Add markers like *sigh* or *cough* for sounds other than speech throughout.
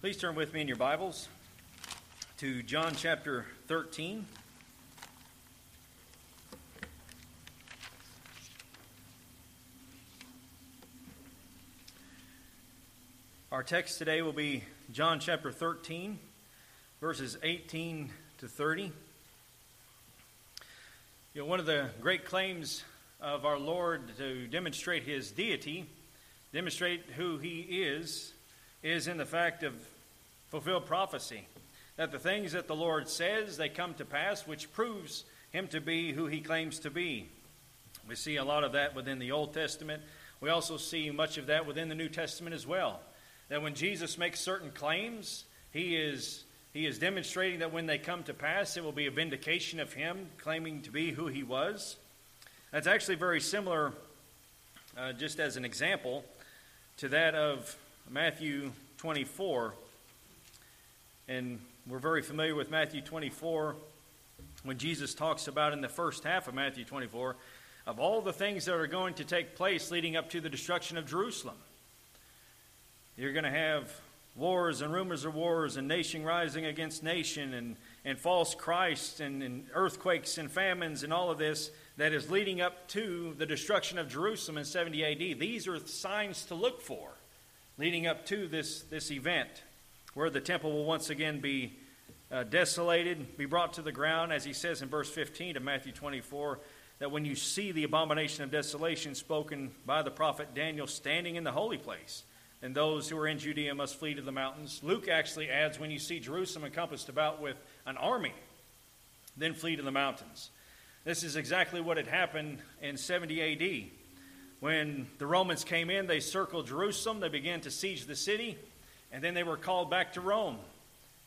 Please turn with me in your Bibles to John chapter 13. Our text today will be John chapter 13, verses 18 to 30. You know, one of the great claims of our Lord to demonstrate his deity, demonstrate who he is, is in the fact of fulfilled prophecy. That the things that the Lord says, they come to pass, which proves him to be who he claims to be. We see a lot of that within the Old Testament. We also see much of that within the New Testament as well. That when Jesus makes certain claims, he is, he is demonstrating that when they come to pass, it will be a vindication of him claiming to be who he was. That's actually very similar, uh, just as an example, to that of Matthew 24. And we're very familiar with Matthew 24 when Jesus talks about in the first half of Matthew 24 of all the things that are going to take place leading up to the destruction of Jerusalem. You're going to have wars and rumors of wars and nation rising against nation and, and false Christ and, and earthquakes and famines and all of this that is leading up to the destruction of Jerusalem in 70 AD. These are signs to look for leading up to this, this event where the temple will once again be uh, desolated, be brought to the ground, as he says in verse 15 of Matthew 24, that when you see the abomination of desolation spoken by the prophet Daniel standing in the holy place, then those who are in Judea must flee to the mountains. Luke actually adds, when you see Jerusalem encompassed about with an army, then flee to the mountains. This is exactly what had happened in 70 AD. When the Romans came in, they circled Jerusalem, they began to siege the city, and then they were called back to Rome.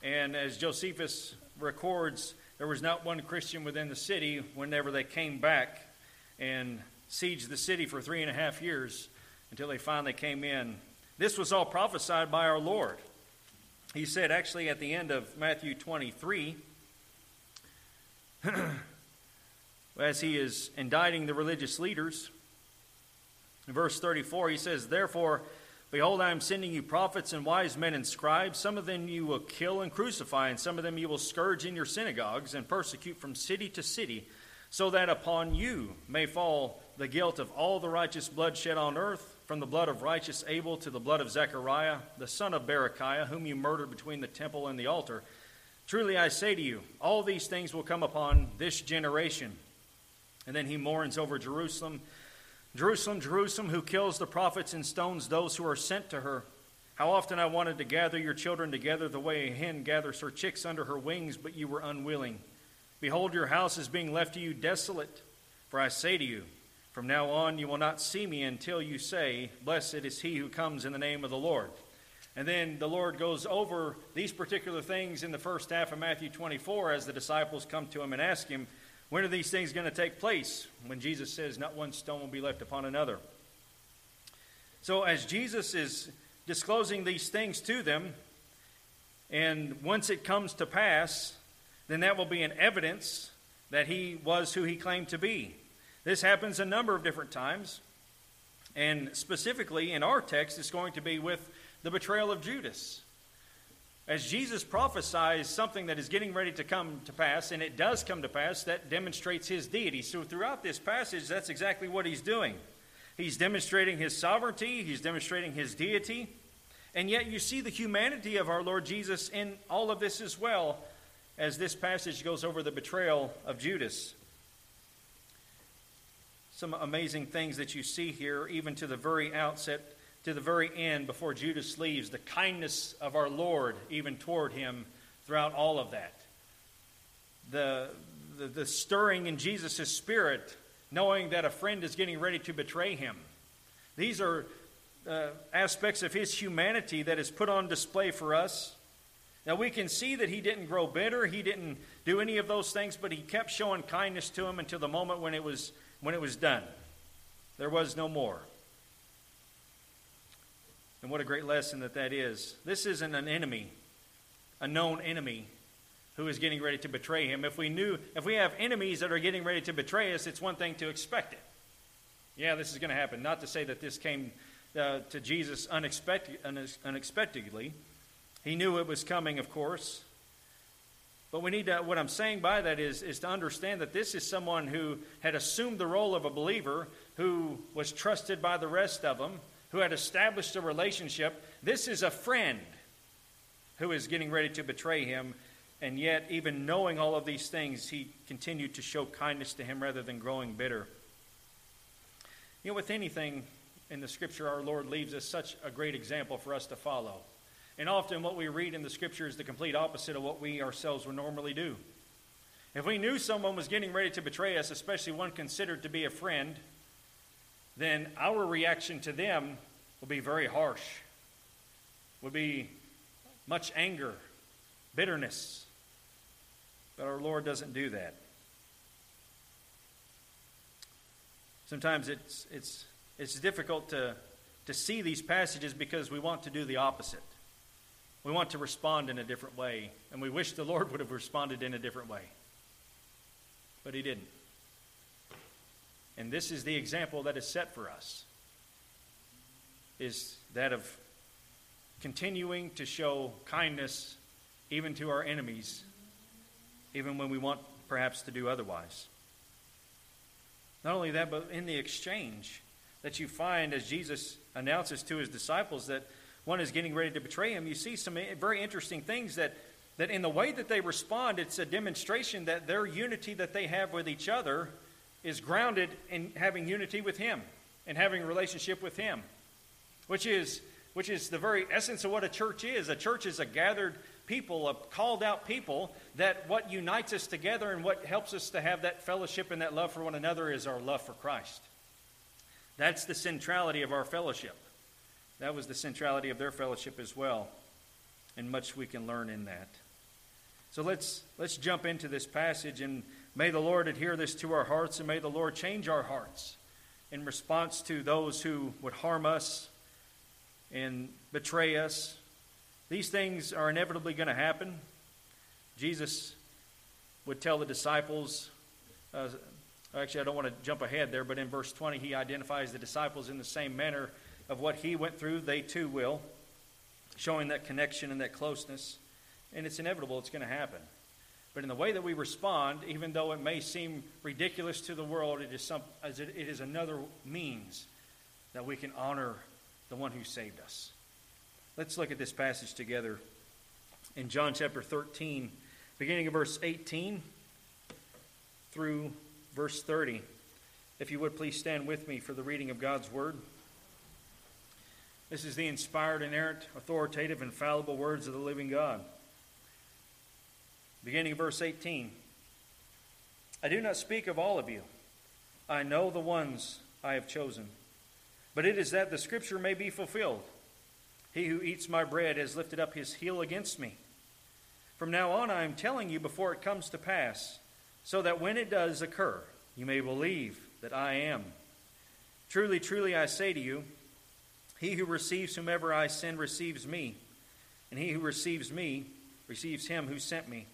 And as Josephus records, there was not one Christian within the city whenever they came back and sieged the city for three and a half years until they finally came in. This was all prophesied by our Lord. He said, actually, at the end of Matthew 23, *clears throat* as he is indicting the religious leaders, in verse 34, he says, Therefore, behold, I am sending you prophets and wise men and scribes. Some of them you will kill and crucify, and some of them you will scourge in your synagogues and persecute from city to city, so that upon you may fall the guilt of all the righteous blood shed on earth, from the blood of righteous Abel to the blood of Zechariah, the son of Berechiah, whom you murdered between the temple and the altar. Truly I say to you, all these things will come upon this generation. And then he mourns over Jerusalem Jerusalem, Jerusalem, who kills the prophets and stones those who are sent to her. How often I wanted to gather your children together the way a hen gathers her chicks under her wings, but you were unwilling. Behold, your house is being left to you desolate. For I say to you, from now on you will not see me until you say, Blessed is he who comes in the name of the Lord. And then the Lord goes over these particular things in the first half of Matthew 24 as the disciples come to him and ask him, when are these things going to take place? When Jesus says, Not one stone will be left upon another. So, as Jesus is disclosing these things to them, and once it comes to pass, then that will be an evidence that he was who he claimed to be. This happens a number of different times. And specifically in our text, it's going to be with the betrayal of Judas. As Jesus prophesies something that is getting ready to come to pass, and it does come to pass, that demonstrates his deity. So, throughout this passage, that's exactly what he's doing. He's demonstrating his sovereignty, he's demonstrating his deity, and yet you see the humanity of our Lord Jesus in all of this as well, as this passage goes over the betrayal of Judas. Some amazing things that you see here, even to the very outset to the very end before Judas leaves, the kindness of our Lord even toward him throughout all of that. The, the, the stirring in Jesus' spirit, knowing that a friend is getting ready to betray him. These are uh, aspects of his humanity that is put on display for us. Now we can see that he didn't grow bitter, he didn't do any of those things, but he kept showing kindness to him until the moment when it was when it was done. There was no more. And what a great lesson that that is. This isn't an enemy, a known enemy who is getting ready to betray him. If we knew, if we have enemies that are getting ready to betray us, it's one thing to expect it. Yeah, this is going to happen. Not to say that this came uh, to Jesus unexpected, unexpectedly, He knew it was coming, of course. But we need to, what I'm saying by that is, is to understand that this is someone who had assumed the role of a believer, who was trusted by the rest of them, who had established a relationship. This is a friend who is getting ready to betray him. And yet, even knowing all of these things, he continued to show kindness to him rather than growing bitter. You know, with anything in the scripture, our Lord leaves us such a great example for us to follow. And often, what we read in the scripture is the complete opposite of what we ourselves would normally do. If we knew someone was getting ready to betray us, especially one considered to be a friend, then our reaction to them will be very harsh, would be much anger, bitterness. But our Lord doesn't do that. Sometimes it's, it's, it's difficult to, to see these passages because we want to do the opposite. We want to respond in a different way, and we wish the Lord would have responded in a different way. But He didn't. And this is the example that is set for us is that of continuing to show kindness even to our enemies, even when we want perhaps to do otherwise. Not only that, but in the exchange that you find as Jesus announces to his disciples that one is getting ready to betray him, you see some very interesting things that, that in the way that they respond, it's a demonstration that their unity that they have with each other is grounded in having unity with him and having a relationship with him, which is which is the very essence of what a church is. A church is a gathered people, a called out people, that what unites us together and what helps us to have that fellowship and that love for one another is our love for Christ. That's the centrality of our fellowship. That was the centrality of their fellowship as well. And much we can learn in that. So let's let's jump into this passage and may the Lord adhere this to our hearts and may the Lord change our hearts in response to those who would harm us and betray us. These things are inevitably going to happen. Jesus would tell the disciples, uh, actually, I don't want to jump ahead there, but in verse 20, he identifies the disciples in the same manner of what he went through, they too will, showing that connection and that closeness. And it's inevitable, it's going to happen. But in the way that we respond, even though it may seem ridiculous to the world, it is, some, it is another means that we can honor the one who saved us. Let's look at this passage together in John chapter 13, beginning of verse 18 through verse 30. If you would please stand with me for the reading of God's word. This is the inspired, inerrant, authoritative, infallible words of the living God. Beginning of verse 18. I do not speak of all of you. I know the ones I have chosen. But it is that the scripture may be fulfilled. He who eats my bread has lifted up his heel against me. From now on, I am telling you before it comes to pass, so that when it does occur, you may believe that I am. Truly, truly, I say to you, he who receives whomever I send receives me, and he who receives me receives him who sent me.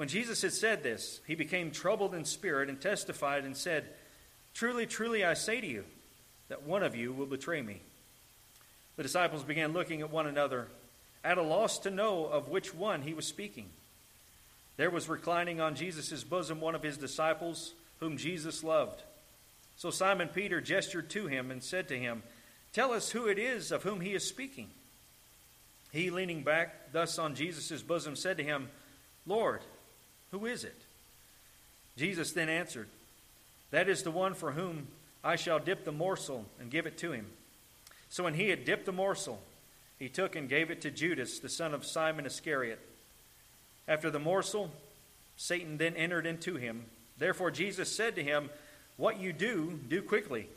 When Jesus had said this, he became troubled in spirit and testified and said, Truly, truly, I say to you, that one of you will betray me. The disciples began looking at one another, at a loss to know of which one he was speaking. There was reclining on Jesus' bosom one of his disciples, whom Jesus loved. So Simon Peter gestured to him and said to him, Tell us who it is of whom he is speaking. He, leaning back thus on Jesus' bosom, said to him, Lord, who is it? Jesus then answered, That is the one for whom I shall dip the morsel and give it to him. So when he had dipped the morsel, he took and gave it to Judas, the son of Simon Iscariot. After the morsel, Satan then entered into him. Therefore Jesus said to him, What you do, do quickly.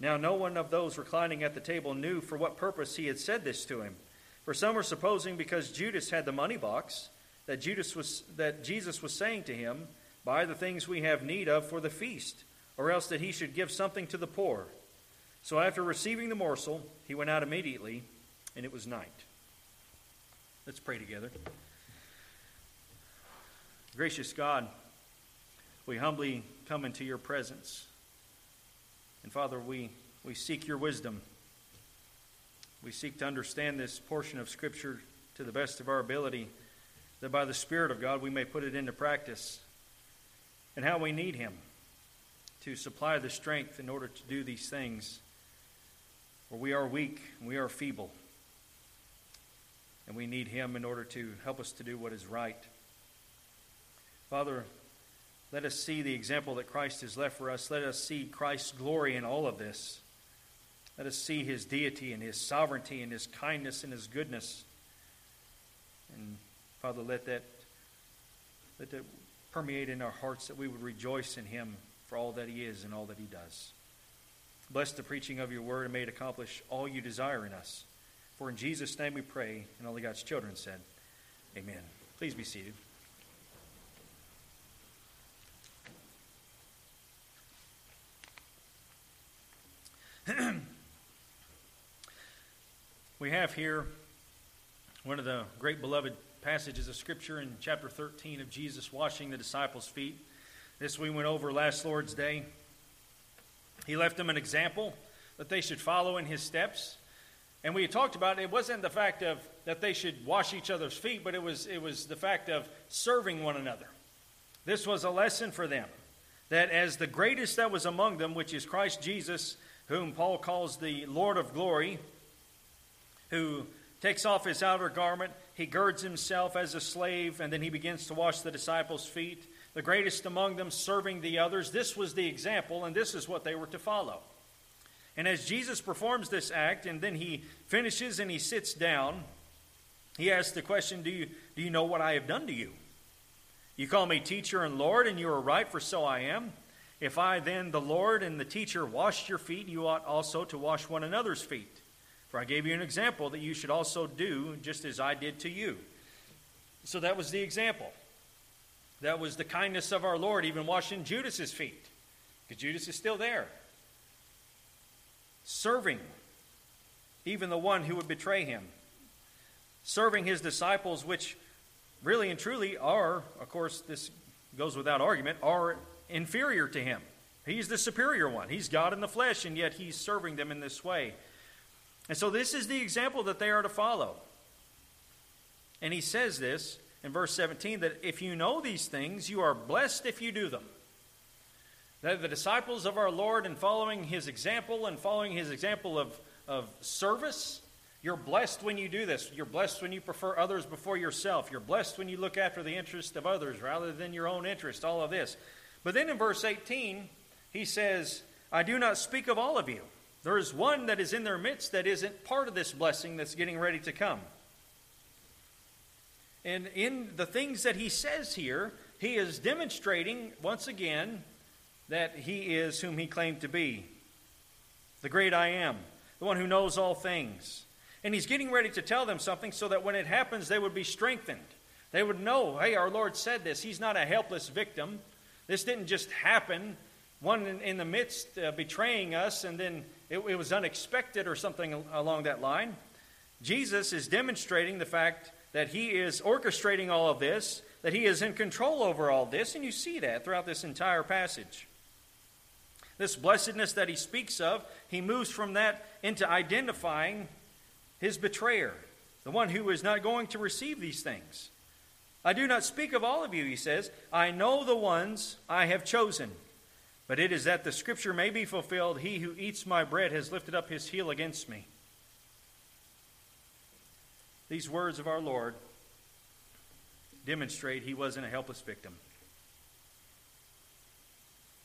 Now no one of those reclining at the table knew for what purpose he had said this to him. For some were supposing because Judas had the money box, that Judas was that Jesus was saying to him, Buy the things we have need of for the feast or else that he should give something to the poor. So after receiving the morsel, he went out immediately, and it was night. Let's pray together. Gracious God, we humbly come into your presence. And Father, we, we seek your wisdom. we seek to understand this portion of Scripture to the best of our ability, that by the Spirit of God we may put it into practice, and how we need Him to supply the strength in order to do these things. For we are weak and we are feeble, and we need Him in order to help us to do what is right. Father, let us see the example that Christ has left for us. Let us see Christ's glory in all of this. Let us see his deity and his sovereignty and his kindness and his goodness. And Father, let that, let that permeate in our hearts that we would rejoice in him for all that he is and all that he does. Bless the preaching of your word and may it accomplish all you desire in us. For in Jesus' name we pray, and only God's children said, Amen. Please be seated. *clears throat* we have here one of the great beloved passages of Scripture in chapter 13 of Jesus washing the disciples' feet. This we went over last Lord's Day. He left them an example that they should follow in his steps. And we talked about it wasn't the fact of that they should wash each other's feet, but it was, it was the fact of serving one another. This was a lesson for them that as the greatest that was among them, which is Christ Jesus, whom Paul calls the Lord of glory, who takes off his outer garment, he girds himself as a slave, and then he begins to wash the disciples' feet. The greatest among them serving the others. This was the example, and this is what they were to follow. And as Jesus performs this act, and then he finishes and he sits down, he asks the question Do you, do you know what I have done to you? You call me teacher and Lord, and you are right, for so I am. If I then, the Lord and the teacher, washed your feet, you ought also to wash one another's feet. For I gave you an example that you should also do just as I did to you. So that was the example. That was the kindness of our Lord, even washing Judas's feet, because Judas is still there. Serving even the one who would betray him. Serving his disciples, which really and truly are, of course, this goes without argument, are inferior to him. He's the superior one. He's God in the flesh, and yet he's serving them in this way. And so, this is the example that they are to follow. And he says this in verse 17 that if you know these things, you are blessed if you do them. That the disciples of our Lord, and following his example and following his example of, of service, you're blessed when you do this. You're blessed when you prefer others before yourself. You're blessed when you look after the interest of others rather than your own interest, all of this. But then in verse 18, he says, I do not speak of all of you. There is one that is in their midst that isn't part of this blessing that's getting ready to come. And in the things that he says here, he is demonstrating once again that he is whom he claimed to be the great I am, the one who knows all things. And he's getting ready to tell them something so that when it happens, they would be strengthened. They would know, hey, our Lord said this. He's not a helpless victim. This didn't just happen, one in, the midst uh, betraying us, and then it, it was unexpected or something along that line. Jesus is demonstrating the fact that he is orchestrating all of this, that he is in control over all this, and you see that throughout this entire passage. This blessedness that he speaks of, he moves from that into identifying his betrayer, the one who is not going to receive these things. I do not speak of all of you, he says. I know the ones I have chosen. But it is that the scripture may be fulfilled He who eats my bread has lifted up his heel against me. These words of our Lord demonstrate he wasn't a helpless victim.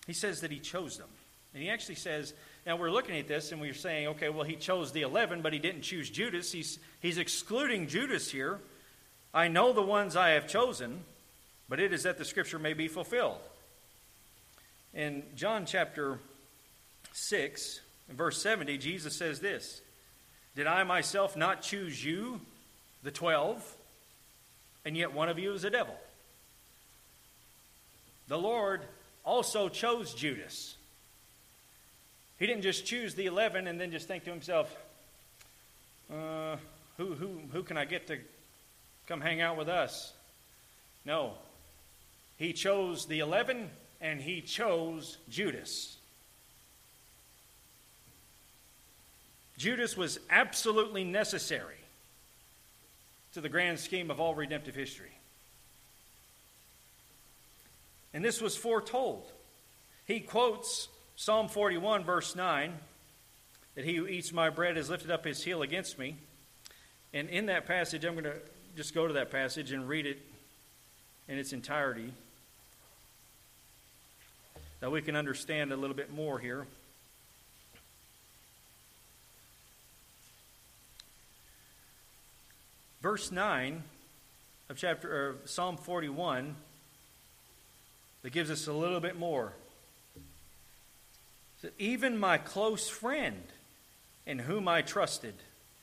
He says that he chose them. And he actually says, now we're looking at this and we're saying, okay, well, he chose the 11, but he didn't choose Judas. He's, he's excluding Judas here. I know the ones I have chosen, but it is that the scripture may be fulfilled. In John chapter 6, verse 70, Jesus says this Did I myself not choose you, the twelve, and yet one of you is a devil? The Lord also chose Judas. He didn't just choose the 11 and then just think to himself, uh, who, who, who can I get to come hang out with us. No. He chose the 11 and he chose Judas. Judas was absolutely necessary to the grand scheme of all redemptive history. And this was foretold. He quotes Psalm 41, verse 9, that he who eats my bread has lifted up his heel against me. And in that passage, I'm going to just go to that passage and read it in its entirety. That we can understand a little bit more here. Verse 9 of chapter of Psalm 41 that gives us a little bit more. So even my close friend, in whom I trusted,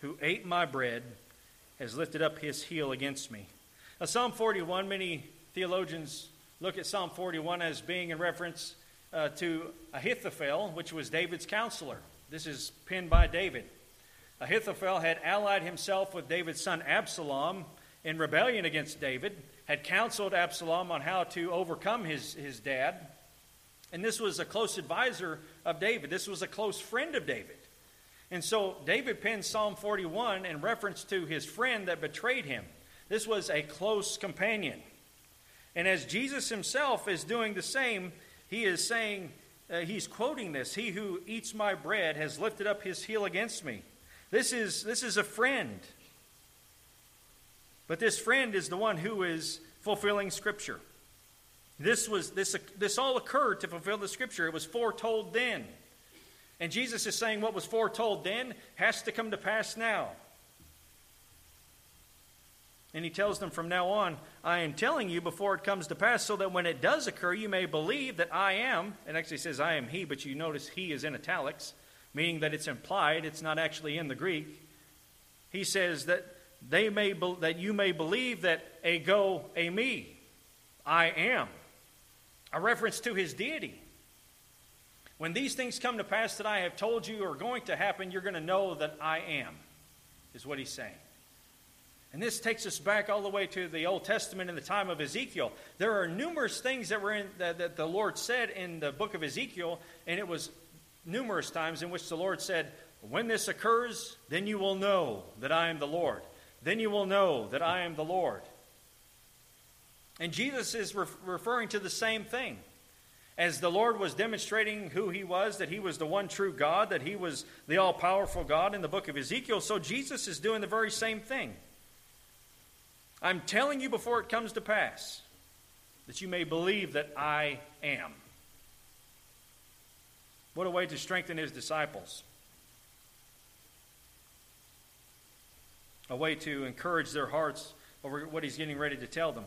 who ate my bread, has lifted up his heel against me. Now, Psalm 41, many theologians look at Psalm 41 as being in reference uh, to Ahithophel, which was David's counselor. This is penned by David. Ahithophel had allied himself with David's son Absalom in rebellion against David, had counseled Absalom on how to overcome his, his dad. And this was a close advisor of David. This was a close friend of David. And so David penned Psalm 41 in reference to his friend that betrayed him. This was a close companion. And as Jesus himself is doing the same, he is saying, uh, he's quoting this He who eats my bread has lifted up his heel against me. This is, this is a friend. But this friend is the one who is fulfilling Scripture. This, was, this, this all occurred to fulfill the Scripture. It was foretold then. And Jesus is saying what was foretold then has to come to pass now. And he tells them from now on, I am telling you before it comes to pass, so that when it does occur, you may believe that I am. It actually says I am he, but you notice he is in italics, meaning that it's implied, it's not actually in the Greek. He says that they may be, that you may believe that a go, a me, I am, a reference to his deity. When these things come to pass that I have told you are going to happen, you're going to know that I am, is what he's saying. And this takes us back all the way to the Old Testament in the time of Ezekiel. There are numerous things that were in that, that the Lord said in the book of Ezekiel, and it was numerous times in which the Lord said, "When this occurs, then you will know that I am the Lord." Then you will know that I am the Lord. And Jesus is re- referring to the same thing. As the Lord was demonstrating who he was, that he was the one true God, that he was the all powerful God in the book of Ezekiel, so Jesus is doing the very same thing. I'm telling you before it comes to pass that you may believe that I am. What a way to strengthen his disciples. a way to encourage their hearts over what he's getting ready to tell them.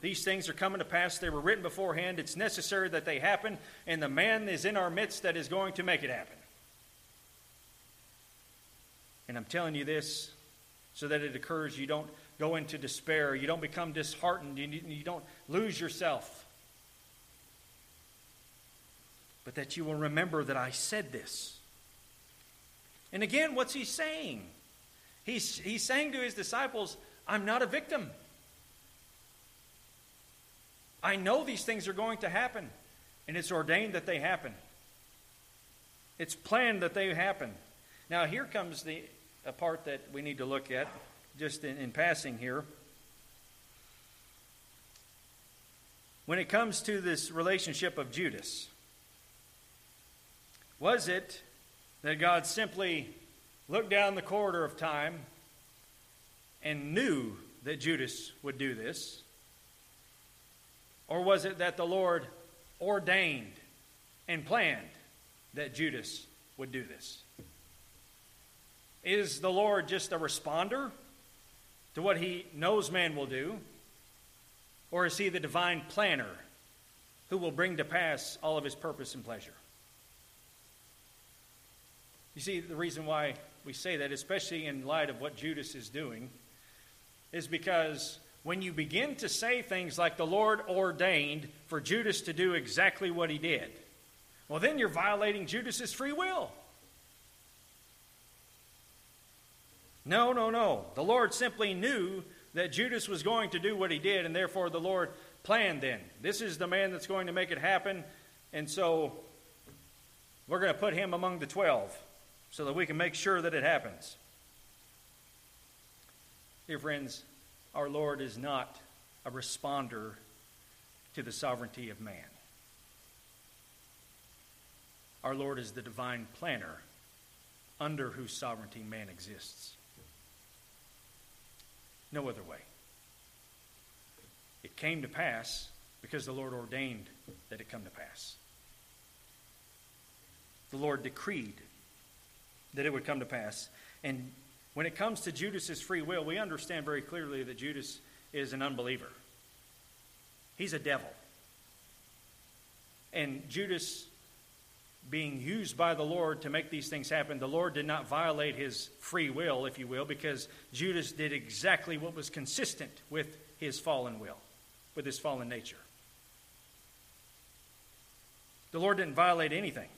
These things are coming to pass. They were written beforehand. It's necessary that they happen, and the man is in our midst that is going to make it happen. And I'm telling you this so that it occurs. You don't go into despair. You don't become disheartened. You, you don't lose yourself. But that you will remember that I said this. And again, what's he saying? He's, he's saying to his disciples, I'm not a victim. I know these things are going to happen, and it's ordained that they happen. It's planned that they happen. Now, here comes the a part that we need to look at, just in, in passing here. When it comes to this relationship of Judas, was it that God simply looked down the corridor of time and knew that Judas would do this? Or was it that the Lord ordained and planned that Judas would do this? Is the Lord just a responder to what he knows man will do? Or is he the divine planner who will bring to pass all of his purpose and pleasure? You see, the reason why we say that, especially in light of what Judas is doing, is because when you begin to say things like the Lord ordained for Judas to do exactly what he did, well, then you're violating Judas's free will. No, no, no. The Lord simply knew that Judas was going to do what he did, and therefore the Lord planned then. This is the man that's going to make it happen, and so we're going to put him among the twelve. so that we can make sure that it happens. Dear friends, our Lord is not a responder to the sovereignty of man. Our Lord is the divine planner under whose sovereignty man exists. No other way. It came to pass because the Lord ordained that it come to pass. The Lord decreed that it would come to pass. And when it comes to Judas's free will, we understand very clearly that Judas is an unbeliever. He's a devil. And Judas being used by the Lord to make these things happen, the Lord did not violate his free will, if you will, because Judas did exactly what was consistent with his fallen will, with his fallen nature. The Lord didn't violate anything.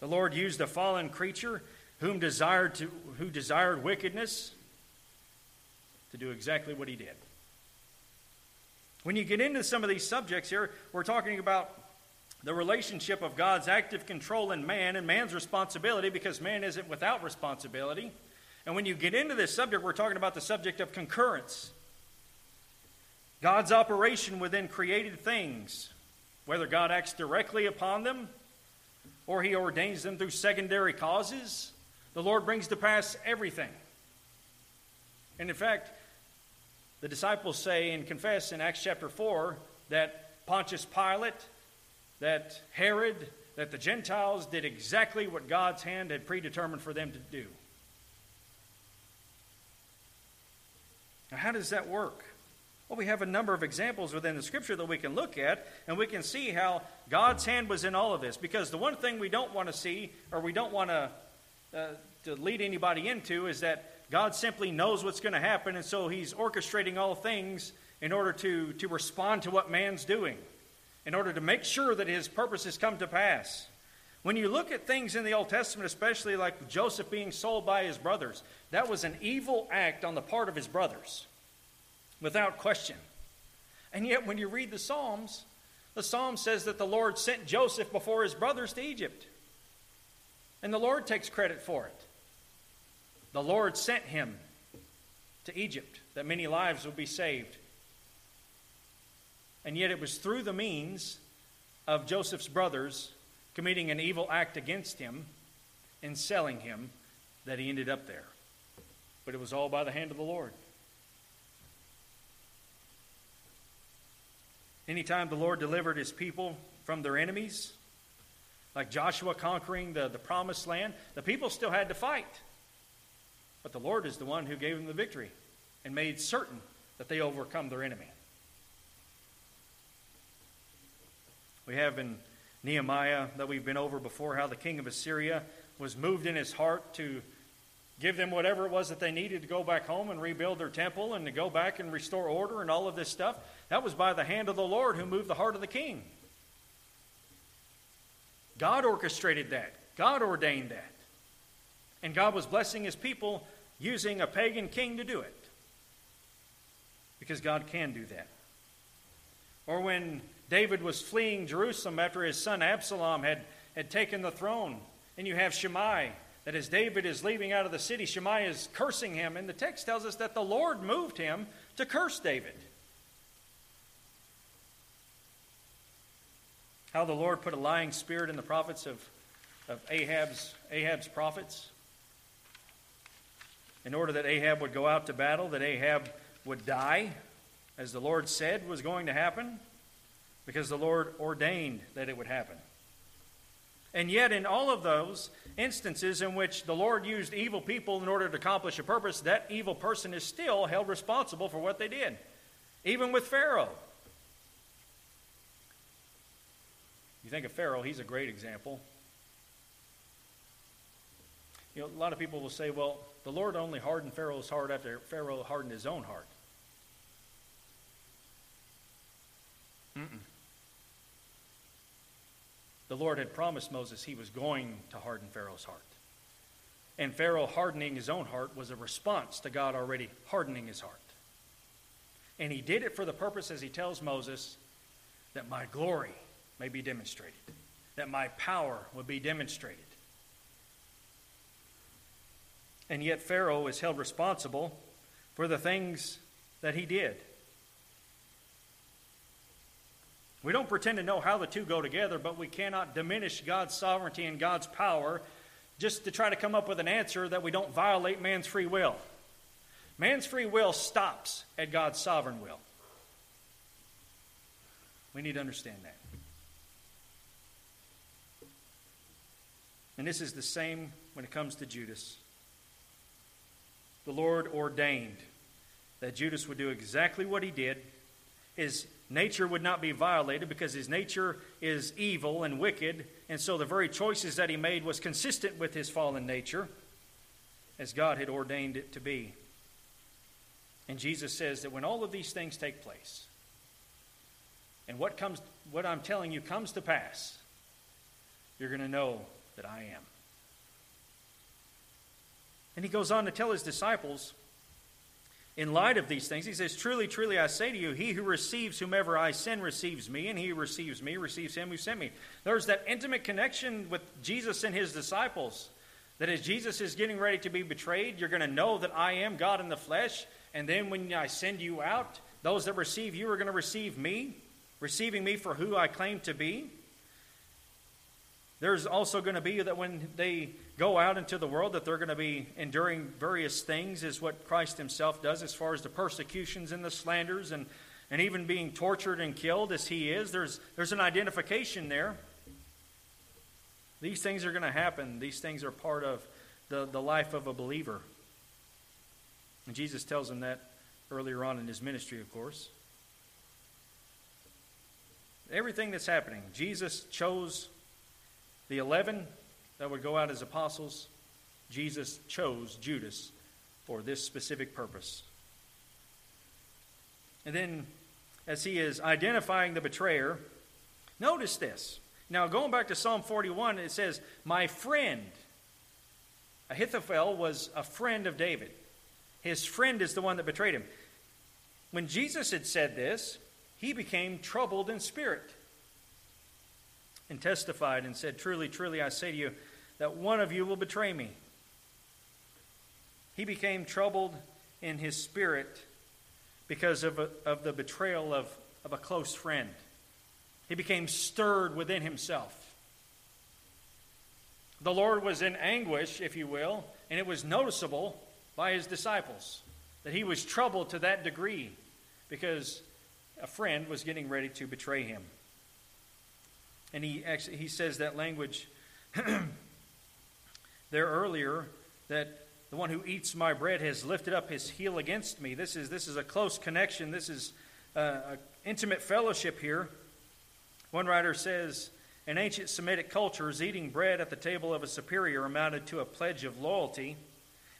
The Lord used a fallen creature whom desired to, who desired wickedness to do exactly what he did. When you get into some of these subjects here, we're talking about the relationship of God's active control in man and man's responsibility because man isn't without responsibility. And when you get into this subject, we're talking about the subject of concurrence. God's operation within created things, whether God acts directly upon them or he ordains them through secondary causes, the Lord brings to pass everything. And in fact, the disciples say and confess in Acts chapter 4 that Pontius Pilate, that Herod, that the Gentiles did exactly what God's hand had predetermined for them to do. Now, how does that work? Well, we have a number of examples within the scripture that we can look at, and we can see how God's hand was in all of this. Because the one thing we don't want to see, or we don't want to, uh, to lead anybody into, is that God simply knows what's going to happen, and so He's orchestrating all things in order to, to respond to what man's doing, in order to make sure that His purposes come to pass. When you look at things in the Old Testament, especially like Joseph being sold by his brothers, that was an evil act on the part of his brothers without question. And yet, when you read the Psalms, the Psalm says that the Lord sent Joseph before his brothers to Egypt. And the Lord takes credit for it. The Lord sent him to Egypt that many lives would be saved. And yet, it was through the means of Joseph's brothers committing an evil act against him and selling him that he ended up there. But it was all by the hand of the Lord. Anytime the Lord delivered his people from their enemies, like Joshua conquering the, the promised land, the people still had to fight. But the Lord is the one who gave them the victory and made certain that they overcome their enemy. We have in Nehemiah that we've been over before how the king of Assyria was moved in his heart to give them whatever it was that they needed to go back home and rebuild their temple and to go back and restore order and all of this stuff. That was by the hand of the Lord who moved the heart of the king. God orchestrated that, God ordained that. And God was blessing his people using a pagan king to do it. Because God can do that. Or when David was fleeing Jerusalem after his son Absalom had, had taken the throne, and you have Shimei, that as David is leaving out of the city, Shimei is cursing him. And the text tells us that the Lord moved him to curse David. how the Lord put a lying spirit in the prophets of, of Ahab's, Ahab's prophets in order that Ahab would go out to battle, that Ahab would die, as the Lord said was going to happen, because the Lord ordained that it would happen. And yet, in all of those instances in which the Lord used evil people in order to accomplish a purpose, that evil person is still held responsible for what they did. Even with Pharaoh. You think of Pharaoh, he's a great example. You know, a lot of people will say, well, the Lord only hardened Pharaoh's heart after Pharaoh hardened his own heart. Mm-mm. The Lord had promised Moses he was going to harden Pharaoh's heart. And Pharaoh hardening his own heart was a response to God already hardening his heart. And he did it for the purpose, as he tells Moses, that my glory may be demonstrated, that my power would be demonstrated. And yet, Pharaoh is held responsible for the things that he did. We don't pretend to know how the two go together, but we cannot diminish God's sovereignty and God's power just to try to come up with an answer that we don't violate man's free will. Man's free will stops at God's sovereign will. We need to understand that. And this is the same when it comes to Judas. The Lord ordained that Judas would do exactly what he did. His nature would not be violated because his nature is evil and wicked, and so the very choices that he made was consistent with his fallen nature as God had ordained it to be. And Jesus says that when all of these things take place, and what comes what I'm telling you comes to pass, you're going to know that I am. And he goes on to tell his disciples, in light of these things, he says, Truly, truly, I say to you, he who receives whomever I send receives me, and he who receives me receives him who sent me. There's that intimate connection with Jesus and his disciples. That as Jesus is getting ready to be betrayed, you're going to know that I am God in the flesh. And then when I send you out, those that receive you are going to receive me, receiving me for who I claim to be. There's also going to be that when they go out into the world, that they're going to be enduring various things, is what Christ Himself does as far as the persecutions and the slanders and, and even being tortured and killed as He is. There's, there's an identification there. These things are going to happen, these things are part of the, the life of a believer. And Jesus tells him that earlier on in His ministry, of course. Everything that's happening, Jesus chose the 11 that would go out as apostles, Jesus chose Judas for this specific purpose. And then, as he is identifying the betrayer, notice this. Now, going back to Psalm 41, it says, My friend. Ahithophel was a friend of David. His friend is the one that betrayed him. When Jesus had said this, he became troubled in spirit and testified and said, Truly, truly, I say to you, that one of you will betray me. He became troubled in his spirit because of, a, of the betrayal of, of a close friend. He became stirred within himself. The Lord was in anguish, if you will, and it was noticeable by his disciples that he was troubled to that degree because a friend was getting ready to betray him. And he actually he says that language *clears throat* there earlier that the one who eats my bread has lifted up his heel against me. This is this is a close connection. This is uh, intimate fellowship here. One writer says, in ancient Semitic cultures, eating bread at the table of a superior amounted to a pledge of loyalty,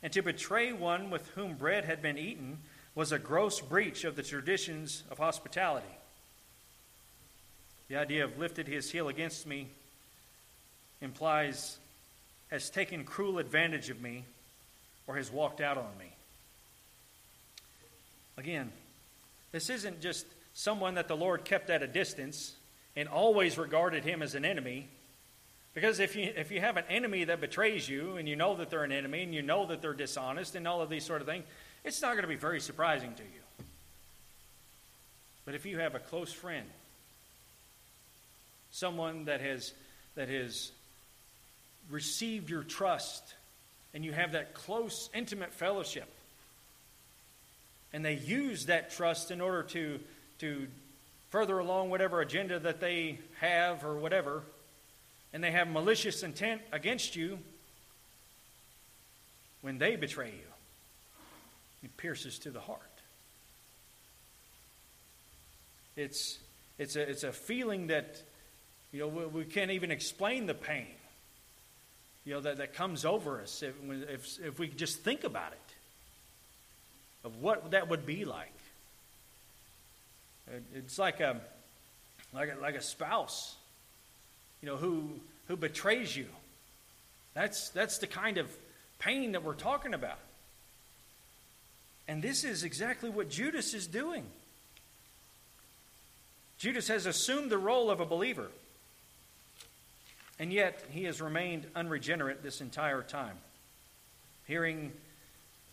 and to betray one with whom bread had been eaten was a gross breach of the traditions of hospitality. The idea of lifted his heel against me implies has taken cruel advantage of me or has walked out on me. Again, this isn't just someone that the Lord kept at a distance and always regarded him as an enemy. Because if you, if you have an enemy that betrays you and you know that they're an enemy and you know that they're dishonest and all of these sort of things, it's not going to be very surprising to you. But if you have a close friend someone that has, that has received your trust, and you have that close, intimate fellowship. And they use that trust in order to, to further along whatever agenda that they have or whatever, and they have malicious intent against you, when they betray you, it pierces to the heart. It's, it's, a, it's a feeling that you know, we, we can't even explain the pain, you know, that, that comes over us if, if, if we just think about it, of what that would be like. It's like a, like a, like a spouse, you know, who, who betrays you. That's, that's the kind of pain that we're talking about. And this is exactly what Judas is doing. Judas has assumed the role of a believer. And yet, he has remained unregenerate this entire time. Hearing,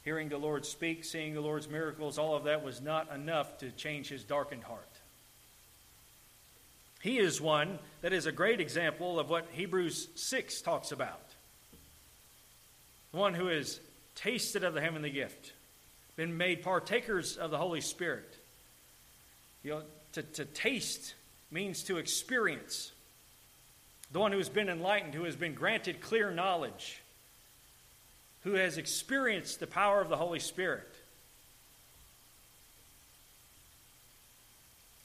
hearing the Lord speak, seeing the Lord's miracles, all of that was not enough to change his darkened heart. He is one that is a great example of what Hebrews 6 talks about. The One who has tasted of the heavenly gift, been made partakers of the Holy Spirit. You know, to, to taste means to experience. The one who has been enlightened, who has been granted clear knowledge, who has experienced the power of the Holy Spirit.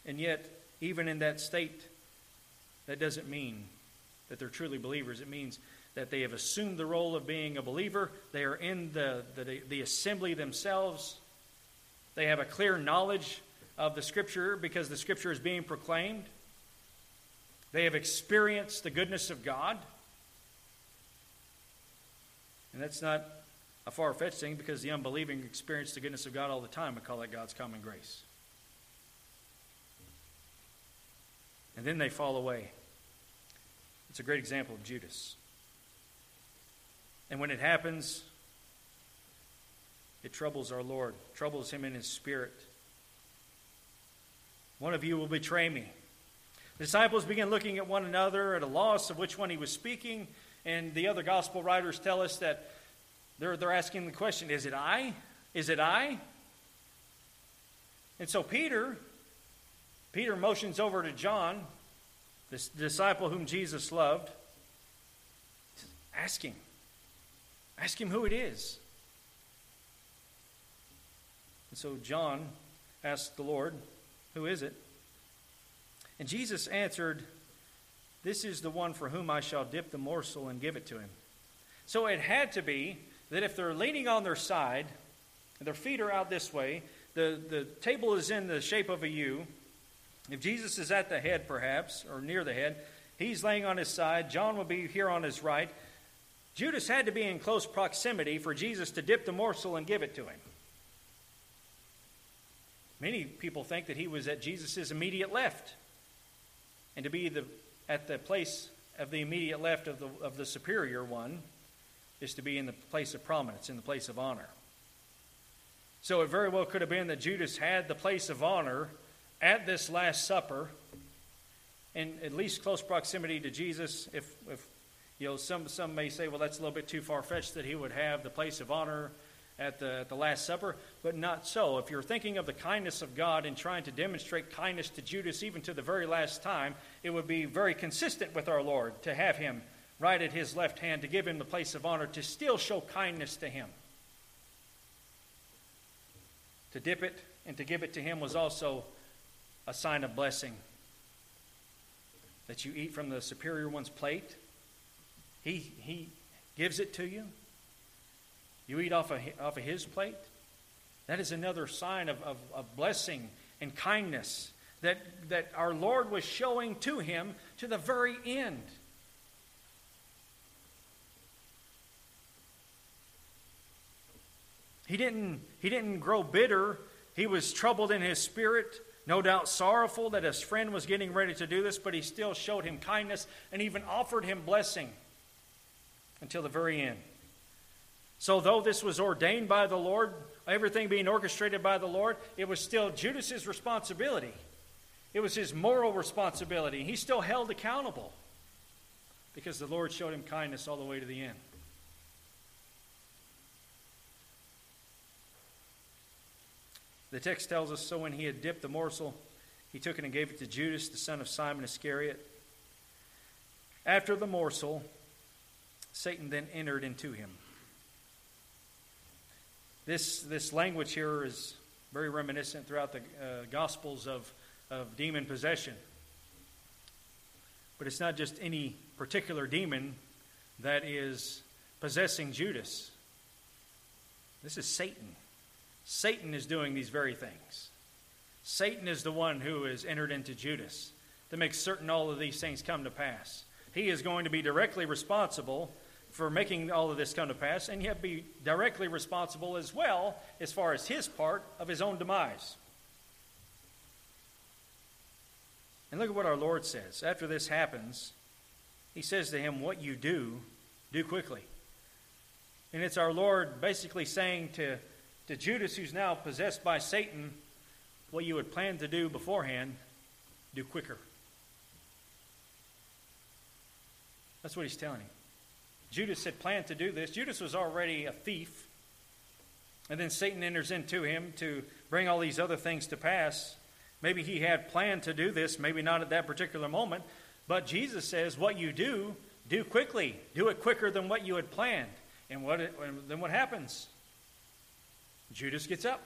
And yet, even in that state, that doesn't mean that they're truly believers. It means that they have assumed the role of being a believer. They are in the, the, the assembly themselves. They have a clear knowledge of the Scripture because the Scripture is being proclaimed. They have experienced the goodness of God. And that's not a far fetched thing because the unbelieving experience the goodness of God all the time. We call that God's common grace. And then they fall away. It's a great example of Judas. And when it happens, it troubles our Lord, troubles him in his spirit. One of you will betray me. The disciples begin looking at one another at a loss of which one he was speaking, and the other gospel writers tell us that they're, they're asking the question Is it I? Is it I? And so Peter, Peter motions over to John, this disciple whom Jesus loved, ask him. Ask him who it is. And so John asked the Lord, Who is it? And Jesus answered, This is the one for whom I shall dip the morsel and give it to him. So it had to be that if they're leaning on their side, and their feet are out this way, the, the table is in the shape of a U. If Jesus is at the head, perhaps, or near the head, he's laying on his side. John will be here on his right. Judas had to be in close proximity for Jesus to dip the morsel and give it to him. Many people think that he was at Jesus' immediate left. And to be the, at the place of the immediate left of the, of the superior one is to be in the place of prominence, in the place of honor. So it very well could have been that Judas had the place of honor at this Last Supper in at least close proximity to Jesus, if, if you know, some, some may say, well, that's a little bit too far fetched that he would have the place of honor at the, at the Last Supper, but not so. If you're thinking of the kindness of God and trying to demonstrate kindness to Judas even to the very last time, it would be very consistent with our Lord to have him right at his left hand, to give him the place of honor, to still show kindness to him. To dip it and to give it to him was also a sign of blessing. That you eat from the superior one's plate he, he gives it to you. You eat off of, off of his plate. That is another sign of, of, of blessing and kindness that, that our Lord was showing to him to the very end. He didn't, he didn't grow bitter. He was troubled in his spirit, no doubt sorrowful that his friend was getting ready to do this, but he still showed him kindness and even offered him blessing until the very end. So, though this was ordained by the Lord, everything being orchestrated by the Lord, it was still Judas's responsibility. It was his moral responsibility. He still held accountable because the Lord showed him kindness all the way to the end. The text tells us so when he had dipped the morsel, he took it and gave it to Judas, the son of Simon Iscariot. After the morsel, Satan then entered into him. This, this language here is very reminiscent throughout the uh, Gospels of, of demon possession. But it's not just any particular demon that is possessing Judas. This is Satan. Satan is doing these very things. Satan is the one who has entered into Judas to make certain all of these things come to pass. He is going to be directly responsible for making all of this come to pass, and yet be directly responsible as well as far as his part of his own demise. And look at what our Lord says. After this happens, he says to him, What you do, do quickly. And it's our Lord basically saying to, to Judas, who's now possessed by Satan, what you had planned to do beforehand, do quicker. That's what he's telling him. Judas had planned to do this. Judas was already a thief. And then Satan enters into him to bring all these other things to pass. Maybe he had planned to do this, maybe not at that particular moment. But Jesus says, What you do, do quickly. Do it quicker than what you had planned. And what it, then what happens? Judas gets up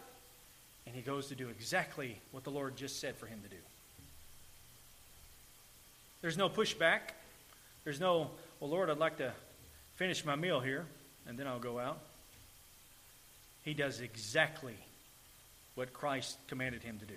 and he goes to do exactly what the Lord just said for him to do. There's no pushback. There's no, well, Lord, I'd like to finish my meal here, and then I'll go out. He does exactly what Christ commanded him to do.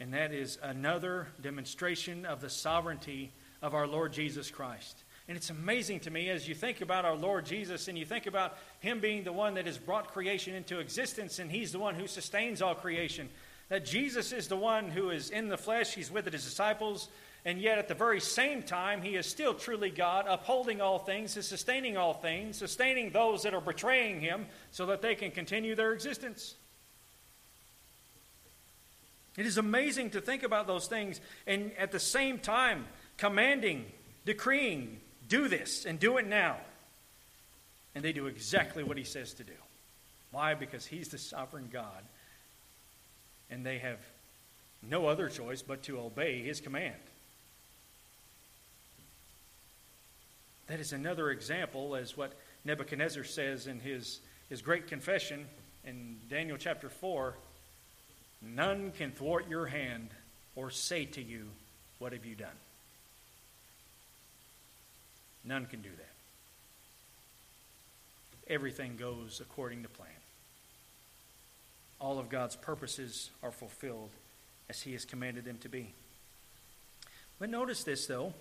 And that is another demonstration of the sovereignty of our Lord Jesus Christ. And it's amazing to me as you think about our Lord Jesus and you think about Him being the one that has brought creation into existence and He's the one who sustains all creation. That Jesus is the one who is in the flesh, He's with His disciples, and yet at the very same time, He is still truly God, upholding all things, is sustaining all things, sustaining those that are betraying Him so that they can continue their existence. It is amazing to think about those things and at the same time commanding, decreeing, do this and do it now. And they do exactly what he says to do. Why? Because he's the sovereign God. And they have no other choice but to obey his command. That is another example, as what Nebuchadnezzar says in his, his great confession in Daniel chapter 4 None can thwart your hand or say to you, What have you done? None can do that. Everything goes according to plan. All of God's purposes are fulfilled as He has commanded them to be. But notice this, though.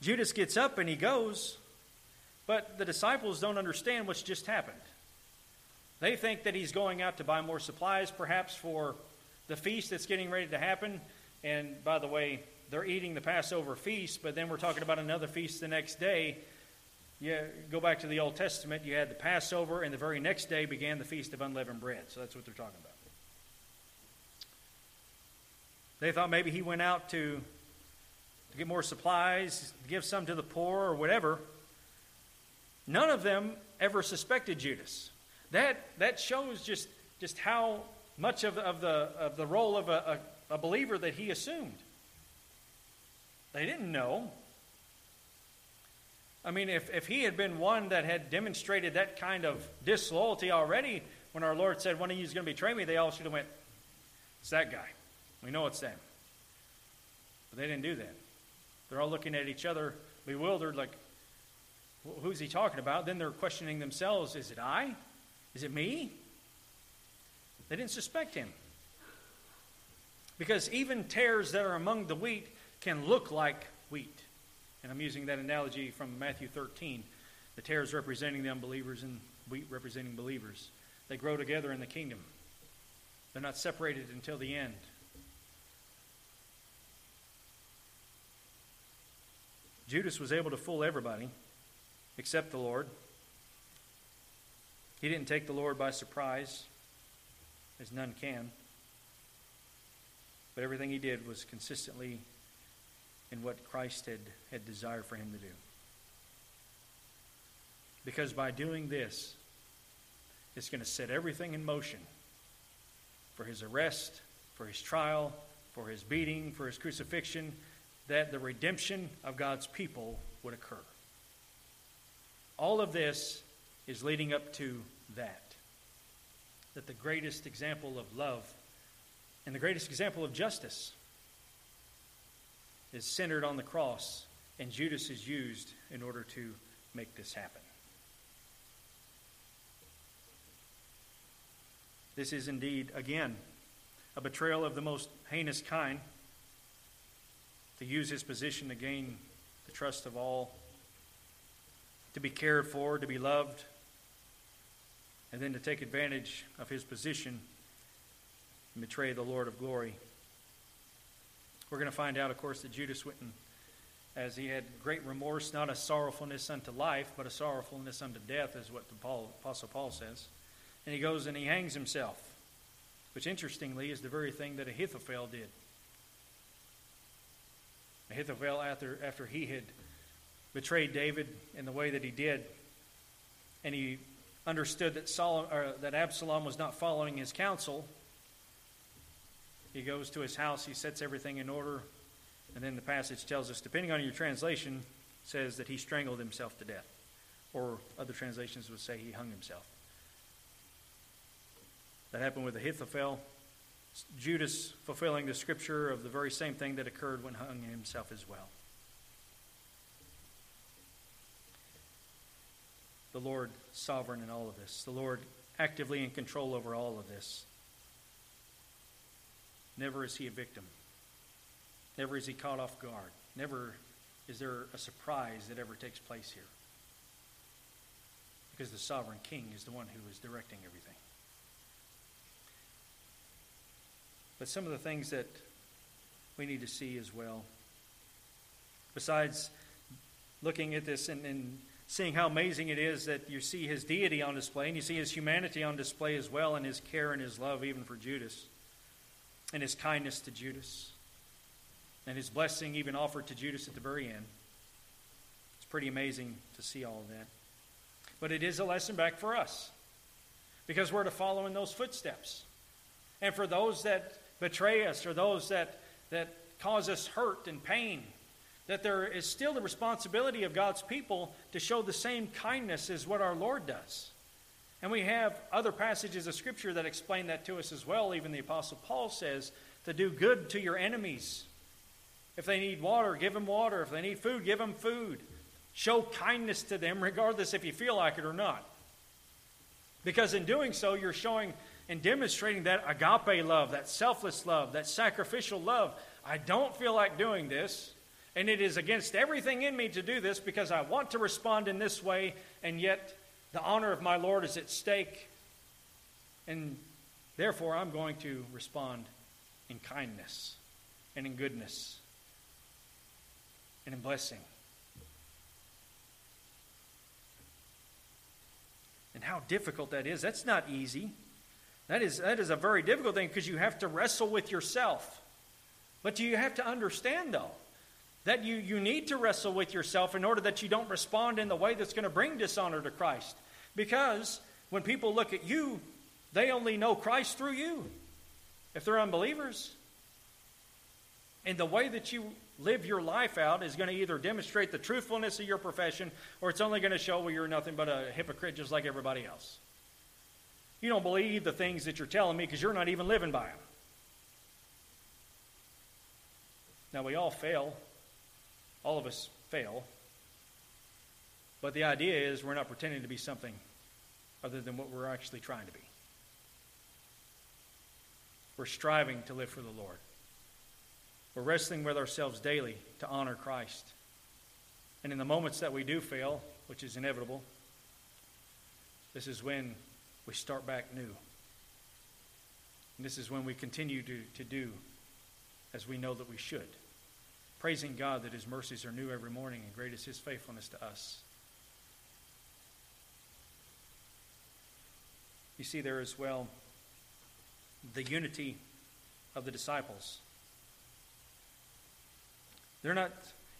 Judas gets up and he goes, but the disciples don't understand what's just happened. They think that he's going out to buy more supplies, perhaps for the feast that's getting ready to happen. And by the way, they're eating the Passover feast, but then we're talking about another feast the next day. You go back to the Old Testament, you had the Passover, and the very next day began the Feast of Unleavened Bread. So that's what they're talking about. They thought maybe he went out to, to get more supplies, give some to the poor, or whatever. None of them ever suspected Judas. That, that shows just, just how much of, of, the, of the role of a, a, a believer that he assumed. They didn't know. I mean, if, if he had been one that had demonstrated that kind of disloyalty already, when our Lord said, One of you is going to betray me, they all should have went, It's that guy. We know it's them. But they didn't do that. They're all looking at each other, bewildered, like, Who's he talking about? Then they're questioning themselves Is it I? Is it me? They didn't suspect him. Because even tares that are among the wheat can look like wheat. And I'm using that analogy from Matthew 13. The tares representing the unbelievers and wheat representing believers. They grow together in the kingdom, they're not separated until the end. Judas was able to fool everybody except the Lord. He didn't take the Lord by surprise, as none can. But everything he did was consistently in what Christ had, had desired for him to do. Because by doing this, it's going to set everything in motion for his arrest, for his trial, for his beating, for his crucifixion, that the redemption of God's people would occur. All of this is leading up to that. That the greatest example of love and the greatest example of justice is centered on the cross, and Judas is used in order to make this happen. This is indeed, again, a betrayal of the most heinous kind to use his position to gain the trust of all to be cared for, to be loved, and then to take advantage of his position and betray the Lord of glory. We're going to find out, of course, that Judas went and as he had great remorse, not a sorrowfulness unto life, but a sorrowfulness unto death, is what the Paul, Apostle Paul says. And he goes and he hangs himself, which interestingly is the very thing that Ahithophel did. Ahithophel, after, after he had betrayed David in the way that he did, and he understood that, Solomon, or that Absalom was not following his counsel, he goes to his house, he sets everything in order, and then the passage tells us, depending on your translation, says that he strangled himself to death. Or other translations would say he hung himself. That happened with Ahithophel. Judas fulfilling the scripture of the very same thing that occurred when hung himself as well. The Lord sovereign in all of this. The Lord actively in control over all of this. Never is he a victim. Never is he caught off guard. Never is there a surprise that ever takes place here. Because the sovereign king is the one who is directing everything. But some of the things that we need to see as well, besides looking at this and, and seeing how amazing it is that you see his deity on display and you see his humanity on display as well, and his care and his love even for Judas and his kindness to Judas, and his blessing even offered to Judas at the very end. It's pretty amazing to see all of that. But it is a lesson back for us because we're to follow in those footsteps. And for those that betray us or those that, that cause us hurt and pain, that there is still the responsibility of God's people to show the same kindness as what our Lord does. And we have other passages of Scripture that explain that to us as well. Even the Apostle Paul says to do good to your enemies. If they need water, give them water. If they need food, give them food. Show kindness to them, regardless if you feel like it or not. Because in doing so, you're showing and demonstrating that agape love, that selfless love, that sacrificial love. I don't feel like doing this, and it is against everything in me to do this because I want to respond in this way, and yet the honor of my Lord is at stake, and therefore I'm going to respond in kindness and in goodness and in blessing. And how difficult that is. That's not easy. That is, that is a very difficult thing because you have to wrestle with yourself. But you have to understand, though, that you, you need to wrestle with yourself in order that you don't respond in the way that's going to bring dishonor to Christ. Because when people look at you, they only know Christ through you if they're unbelievers. And the way that you live your life out is going to either demonstrate the truthfulness of your profession or it's only going to show well you're nothing but a hypocrite just like everybody else. You don't believe the things that you're telling me because you're not even living by them. Now, we all fail all of us fail. But the idea is we're not pretending to be something other than what we're actually trying to be. We're striving to live for the Lord. We're wrestling with ourselves daily to honor Christ. And in the moments that we do fail, which is inevitable, this is when we start back new. And this is when we continue to, to do as we know that we should praising God that His mercies are new every morning and great is His faithfulness to us. You see there as well the unity of the disciples. They're not,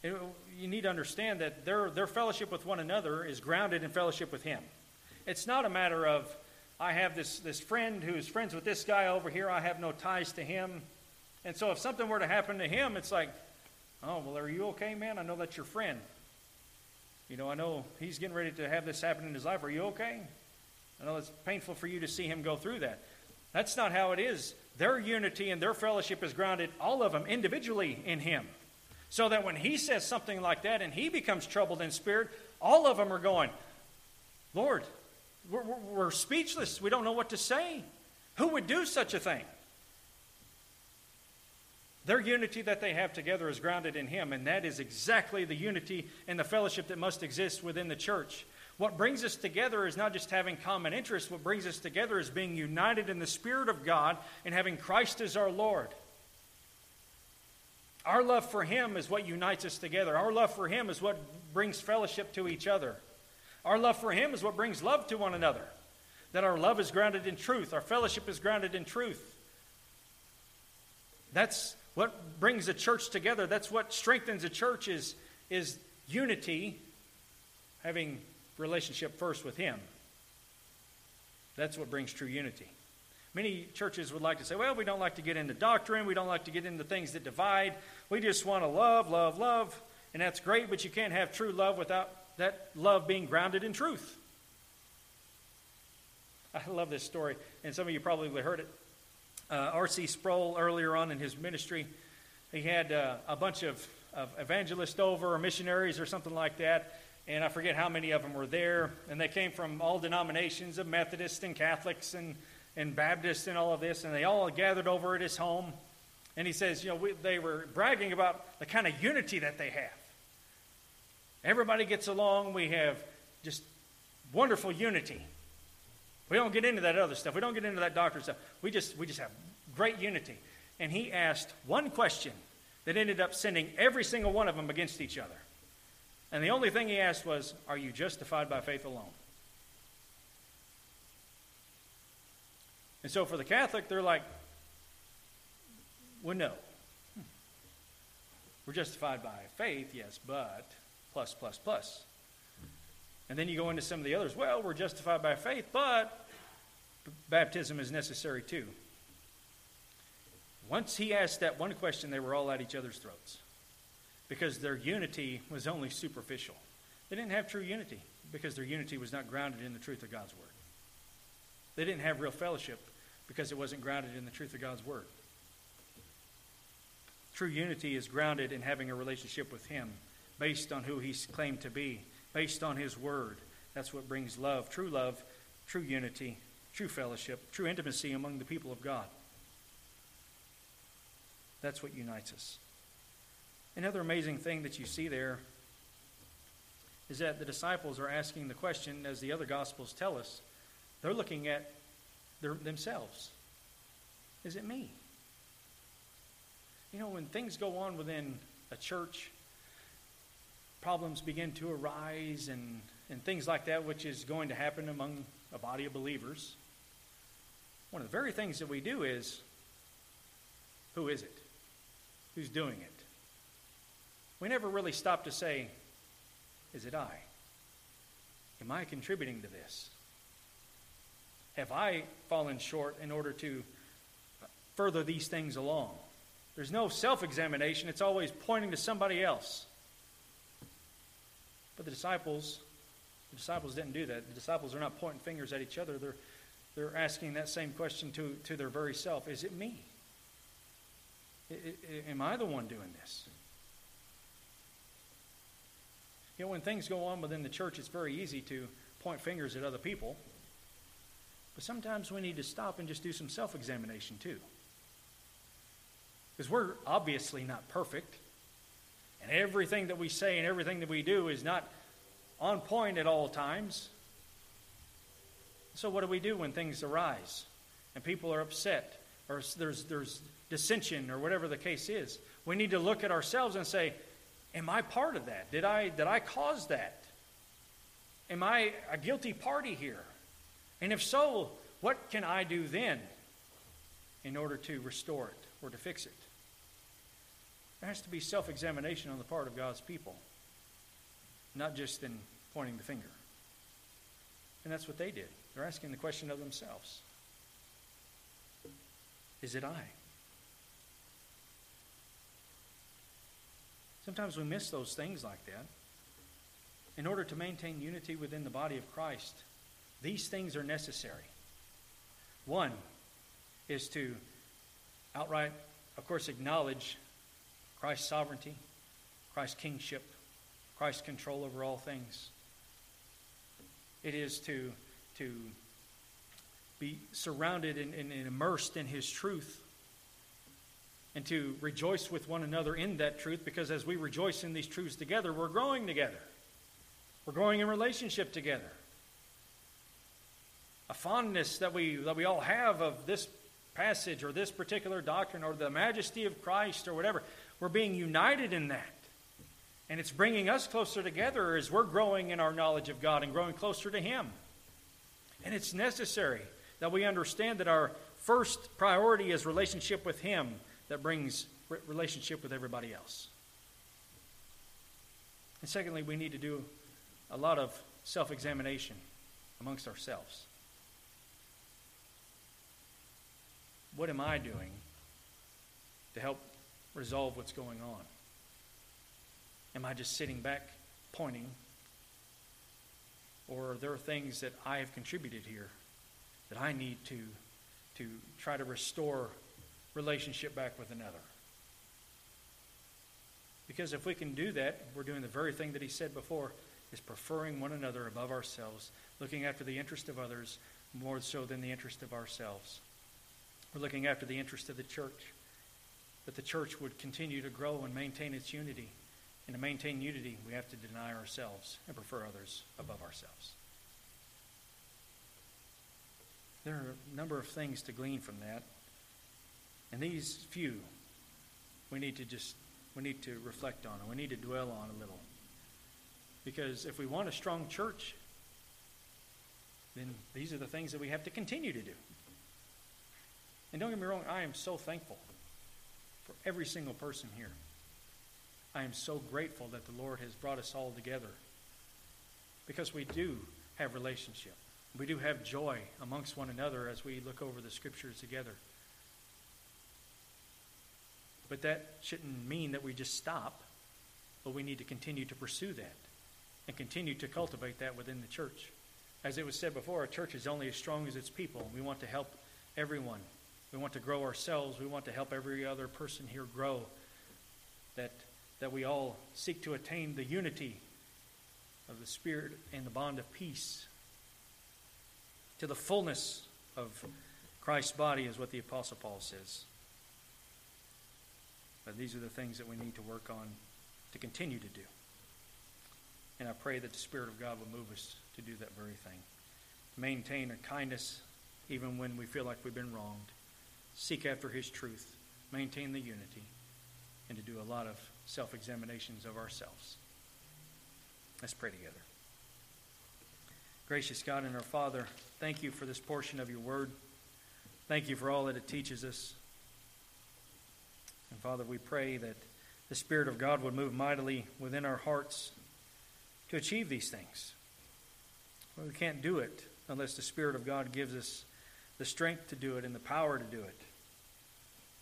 you need to understand that their, their fellowship with one another is grounded in fellowship with Him. It's not a matter of, I have this, this friend who's friends with this guy over here, I have no ties to him. And so if something were to happen to him, it's like, Oh, well, are you okay, man? I know that's your friend. You know, I know he's getting ready to have this happen in his life. Are you okay? I know it's painful for you to see him go through that. That's not how it is. Their unity and their fellowship is grounded, all of them individually, in him. So that when he says something like that and he becomes troubled in spirit, all of them are going, Lord, we're, we're speechless. We don't know what to say. Who would do such a thing? Their unity that they have together is grounded in Him, and that is exactly the unity and the fellowship that must exist within the church. What brings us together is not just having common interests, what brings us together is being united in the Spirit of God and having Christ as our Lord. Our love for Him is what unites us together. Our love for Him is what brings fellowship to each other. Our love for Him is what brings love to one another. That our love is grounded in truth, our fellowship is grounded in truth. That's what brings a church together. That's what strengthens a church is, is unity, having relationship first with Him. That's what brings true unity. Many churches would like to say, well, we don't like to get into doctrine. We don't like to get into things that divide. We just want to love, love, love. And that's great, but you can't have true love without that love being grounded in truth. I love this story, and some of you probably heard it. Uh, R.C. Sproul, earlier on in his ministry, he had uh, a bunch of, of evangelists over, or missionaries, or something like that, and I forget how many of them were there. And they came from all denominations of Methodists and Catholics and, and Baptists and all of this, and they all gathered over at his home. And he says, you know, we, they were bragging about the kind of unity that they have. Everybody gets along. We have just wonderful unity. We don't get into that other stuff. We don't get into that doctrine stuff. We just, we just have great unity. And he asked one question that ended up sending every single one of them against each other. And the only thing he asked was, Are you justified by faith alone? And so for the Catholic, they're like, well, no. Hmm. We're justified by faith, yes, but plus, plus, plus. And then you go into some of the others. Well, we're justified by faith, but baptism is necessary too. Once he asked that one question, they were all at each other's throats because their unity was only superficial. They didn't have true unity because their unity was not grounded in the truth of God's Word. They didn't have real fellowship because it wasn't grounded in the truth of God's Word. True unity is grounded in having a relationship with Him based on who He's claimed to be, based on His Word. That's what brings love, true love, true unity, true fellowship, true intimacy among the people of God. That's what unites us. Another amazing thing that you see there is that the disciples are asking the question, as the other Gospels tell us, they're looking at their, themselves. Is it me? You know, when things go on within a church, problems begin to arise and, and things like that, which is going to happen among a body of believers. One of the very things that we do is who is it? Who's doing it? We never really stop to say, is it I? Am I contributing to this? Have I fallen short in order to further these things along? There's no self examination, it's always pointing to somebody else. But the disciples, the disciples didn't do that. The disciples are not pointing fingers at each other. They're, they're asking that same question to, to their very self Is it me? I, I, am I the one doing this? You know, when things go on within the church, it's very easy to point fingers at other people. But sometimes we need to stop and just do some self examination too. Because we're obviously not perfect. And everything that we say and everything that we do is not on point at all times. So, what do we do when things arise and people are upset or there's, there's dissension or whatever the case is? We need to look at ourselves and say, Am I part of that? Did I, did I cause that? Am I a guilty party here? And if so, what can I do then in order to restore it or to fix it? There has to be self examination on the part of God's people, not just in pointing the finger. And that's what they did. They're asking the question of themselves Is it I? Sometimes we miss those things like that. In order to maintain unity within the body of Christ, these things are necessary. One is to outright, of course, acknowledge Christ's sovereignty, Christ's kingship, Christ's control over all things. It is to, to be surrounded and, and, and immersed in His truth and to rejoice with one another in that truth because as we rejoice in these truths together, we're growing together. We're growing in relationship together. A fondness that we, that we all have of this passage or this particular doctrine or the majesty of Christ or whatever, we're being united in that. And it's bringing us closer together as we're growing in our knowledge of God and growing closer to Him. And it's necessary that we understand that our first priority is relationship with Him that brings relationship with everybody else. And secondly, we need to do a lot of self examination amongst ourselves. What am I doing to help resolve what's going on? Am I just sitting back pointing? Or are there things that I have contributed here that I need to, to try to restore relationship back with another? Because if we can do that, we're doing the very thing that he said before is preferring one another above ourselves, looking after the interest of others more so than the interest of ourselves. We're looking after the interest of the church, that the church would continue to grow and maintain its unity. And to maintain unity, we have to deny ourselves and prefer others above ourselves. There are a number of things to glean from that. And these few, we need to just we need to reflect on and we need to dwell on a little. Because if we want a strong church, then these are the things that we have to continue to do. And don't get me wrong, I am so thankful for every single person here. I am so grateful that the Lord has brought us all together because we do have relationship. We do have joy amongst one another as we look over the scriptures together. But that shouldn't mean that we just stop, but we need to continue to pursue that and continue to cultivate that within the church. As it was said before, a church is only as strong as its people. We want to help everyone. We want to grow ourselves. We want to help every other person here grow. That, that we all seek to attain the unity of the Spirit and the bond of peace. To the fullness of Christ's body, is what the Apostle Paul says. But these are the things that we need to work on to continue to do. And I pray that the Spirit of God will move us to do that very thing. Maintain a kindness even when we feel like we've been wronged. Seek after His truth. Maintain the unity. And to do a lot of self examinations of ourselves. Let's pray together. Gracious God and our Father, thank you for this portion of your word. Thank you for all that it teaches us. And Father, we pray that the Spirit of God would move mightily within our hearts to achieve these things. We can't do it unless the Spirit of God gives us the strength to do it and the power to do it.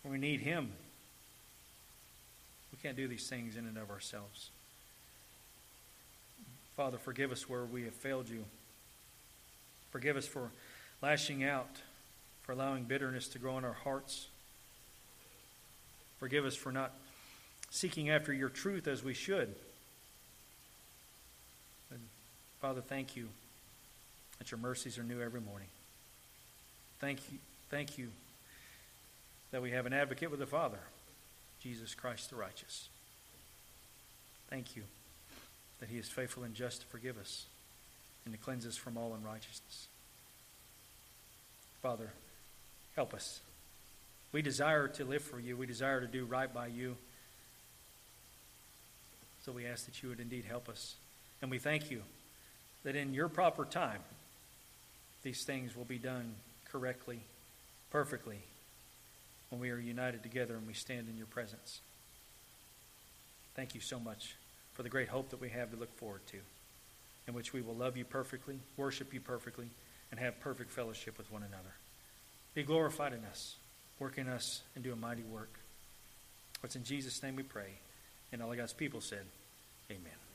We need Him. We can't do these things in and of ourselves. Father, forgive us where we have failed you. Forgive us for lashing out, for allowing bitterness to grow in our hearts. Forgive us for not seeking after your truth as we should. And Father, thank you that your mercies are new every morning. Thank you, thank you that we have an advocate with the Father, Jesus Christ the righteous. Thank you that he is faithful and just to forgive us and to cleanse us from all unrighteousness. Father, help us. We desire to live for you. We desire to do right by you. So we ask that you would indeed help us. And we thank you that in your proper time, these things will be done correctly, perfectly, when we are united together and we stand in your presence. Thank you so much for the great hope that we have to look forward to, in which we will love you perfectly, worship you perfectly, and have perfect fellowship with one another. Be glorified in us work in us and do a mighty work. It's in Jesus' name we pray. And all of God's people said, Amen.